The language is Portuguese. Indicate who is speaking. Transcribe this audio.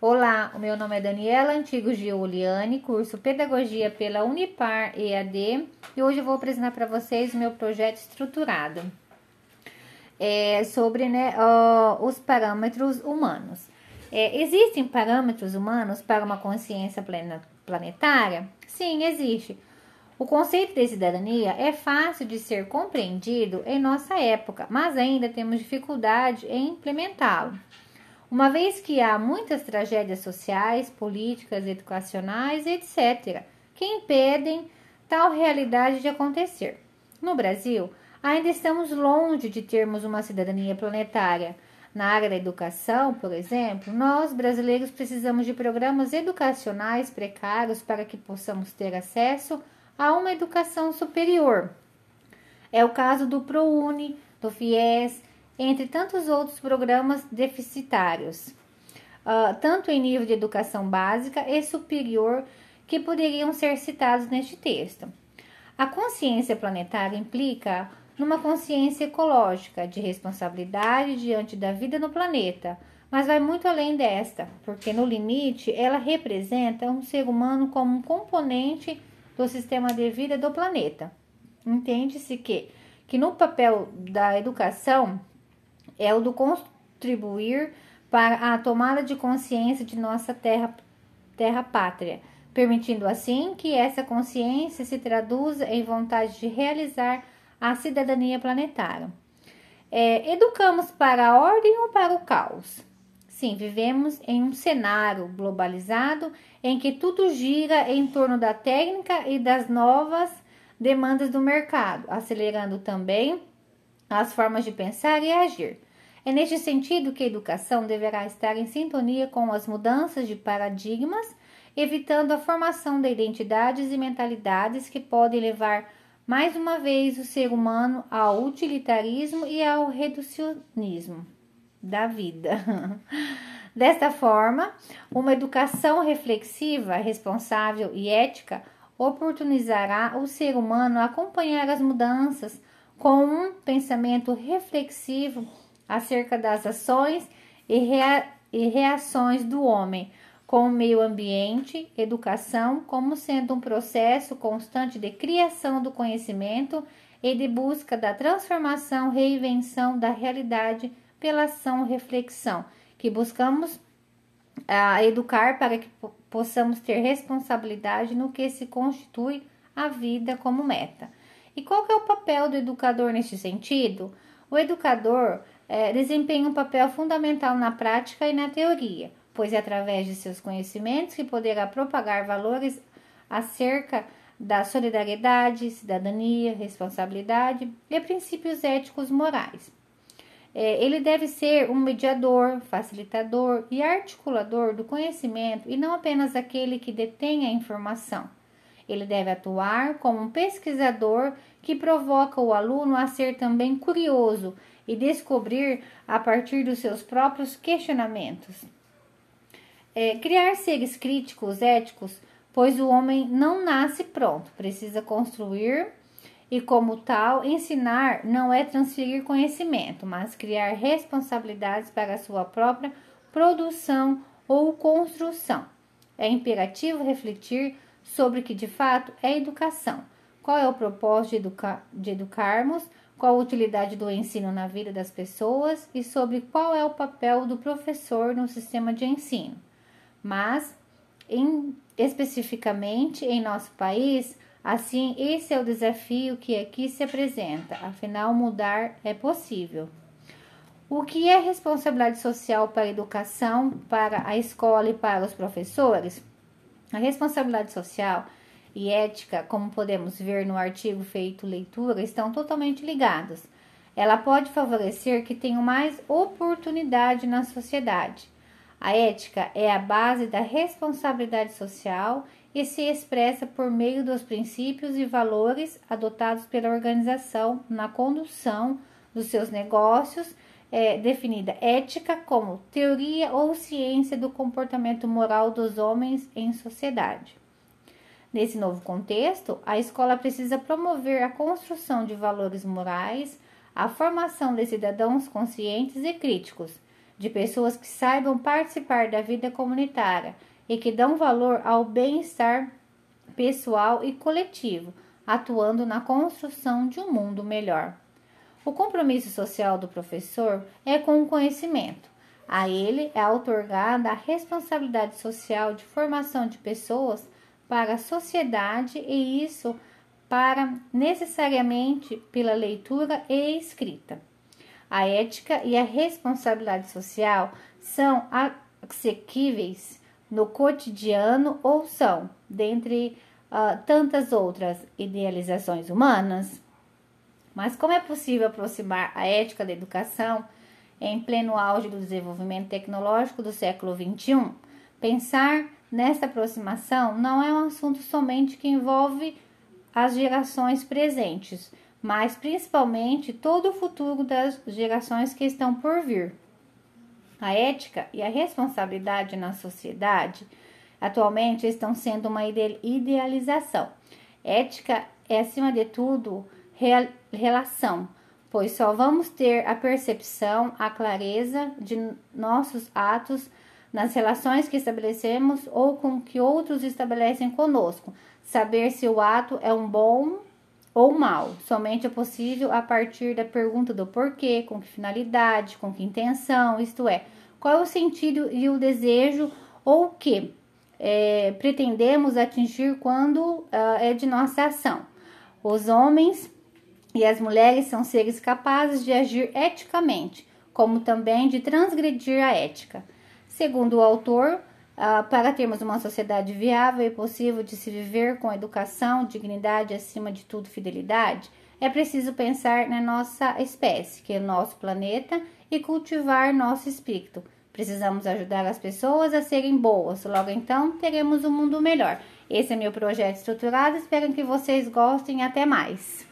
Speaker 1: Olá, o meu nome é Daniela Antigo Giuliani, curso Pedagogia pela Unipar EAD e hoje eu vou apresentar para vocês o meu projeto estruturado é, sobre né, uh, os parâmetros humanos. É, existem parâmetros humanos para uma consciência planetária? Sim, existe. O conceito de cidadania é fácil de ser compreendido em nossa época, mas ainda temos dificuldade em implementá-lo uma vez que há muitas tragédias sociais, políticas, educacionais, etc., que impedem tal realidade de acontecer. No Brasil, ainda estamos longe de termos uma cidadania planetária. Na área da educação, por exemplo, nós brasileiros precisamos de programas educacionais precários para que possamos ter acesso a uma educação superior. É o caso do ProUni, do FIES, entre tantos outros programas deficitários, uh, tanto em nível de educação básica e superior, que poderiam ser citados neste texto. A consciência planetária implica numa consciência ecológica de responsabilidade diante da vida no planeta, mas vai muito além desta, porque no limite ela representa um ser humano como um componente do sistema de vida do planeta. Entende-se que, que no papel da educação é o do contribuir para a tomada de consciência de nossa terra, terra pátria, permitindo assim que essa consciência se traduza em vontade de realizar a cidadania planetária. É, educamos para a ordem ou para o caos? Sim, vivemos em um cenário globalizado em que tudo gira em torno da técnica e das novas demandas do mercado, acelerando também as formas de pensar e agir. É neste sentido que a educação deverá estar em sintonia com as mudanças de paradigmas, evitando a formação de identidades e mentalidades que podem levar mais uma vez o ser humano ao utilitarismo e ao reducionismo da vida. Desta forma, uma educação reflexiva, responsável e ética oportunizará o ser humano a acompanhar as mudanças com um pensamento reflexivo acerca das ações e, rea e reações do homem com o meio ambiente, educação, como sendo um processo constante de criação do conhecimento e de busca da transformação, reinvenção da realidade pela ação reflexão, que buscamos a educar para que possamos ter responsabilidade no que se constitui a vida como meta. E qual é o papel do educador neste sentido? O educador é, desempenha um papel fundamental na prática e na teoria, pois é através de seus conhecimentos que poderá propagar valores acerca da solidariedade, cidadania, responsabilidade e princípios éticos morais. É, ele deve ser um mediador, facilitador e articulador do conhecimento e não apenas aquele que detém a informação. Ele deve atuar como um pesquisador que provoca o aluno a ser também curioso e descobrir a partir dos seus próprios questionamentos. É, criar seres críticos, éticos, pois o homem não nasce pronto, precisa construir e, como tal, ensinar não é transferir conhecimento, mas criar responsabilidades para a sua própria produção ou construção. É imperativo refletir sobre o que de fato é educação. Qual é o propósito de, educa de educarmos? qual a utilidade do ensino na vida das pessoas e sobre qual é o papel do professor no sistema de ensino. Mas, em, especificamente em nosso país, assim, esse é o desafio que aqui se apresenta, afinal, mudar é possível. O que é responsabilidade social para a educação, para a escola e para os professores? A responsabilidade social e ética, como podemos ver no artigo feito leitura, estão totalmente ligadas. Ela pode favorecer que tenham mais oportunidade na sociedade. A ética é a base da responsabilidade social e se expressa por meio dos princípios e valores adotados pela organização na condução dos seus negócios, é definida ética como teoria ou ciência do comportamento moral dos homens em sociedade. Nesse novo contexto, a escola precisa promover a construção de valores morais, a formação de cidadãos conscientes e críticos, de pessoas que saibam participar da vida comunitária e que dão valor ao bem-estar pessoal e coletivo, atuando na construção de um mundo melhor. O compromisso social do professor é com o conhecimento. A ele é otorgada a responsabilidade social de formação de pessoas para a sociedade e isso para necessariamente pela leitura e escrita. A ética e a responsabilidade social são exequíveis no cotidiano ou são, dentre uh, tantas outras idealizações humanas? Mas como é possível aproximar a ética da educação em pleno auge do desenvolvimento tecnológico do século XXI? Pensar nessa aproximação não é um assunto somente que envolve as gerações presentes, mas principalmente todo o futuro das gerações que estão por vir. A ética e a responsabilidade na sociedade atualmente estão sendo uma idealização. Ética é, acima de tudo, relação, pois só vamos ter a percepção, a clareza de nossos atos nas relações que estabelecemos ou com que outros estabelecem conosco. Saber se o ato é um bom ou mal somente é possível a partir da pergunta do porquê, com que finalidade, com que intenção, isto é, qual é o sentido e o desejo ou o que é, pretendemos atingir quando uh, é de nossa ação. Os homens e as mulheres são seres capazes de agir eticamente, como também de transgredir a ética. Segundo o autor, Uh, para termos uma sociedade viável e possível de se viver com educação, dignidade, acima de tudo fidelidade, é preciso pensar na nossa espécie, que é o nosso planeta, e cultivar nosso espírito. Precisamos ajudar as pessoas a serem boas, logo então teremos um mundo melhor. Esse é meu projeto estruturado, espero que vocês gostem. Até mais!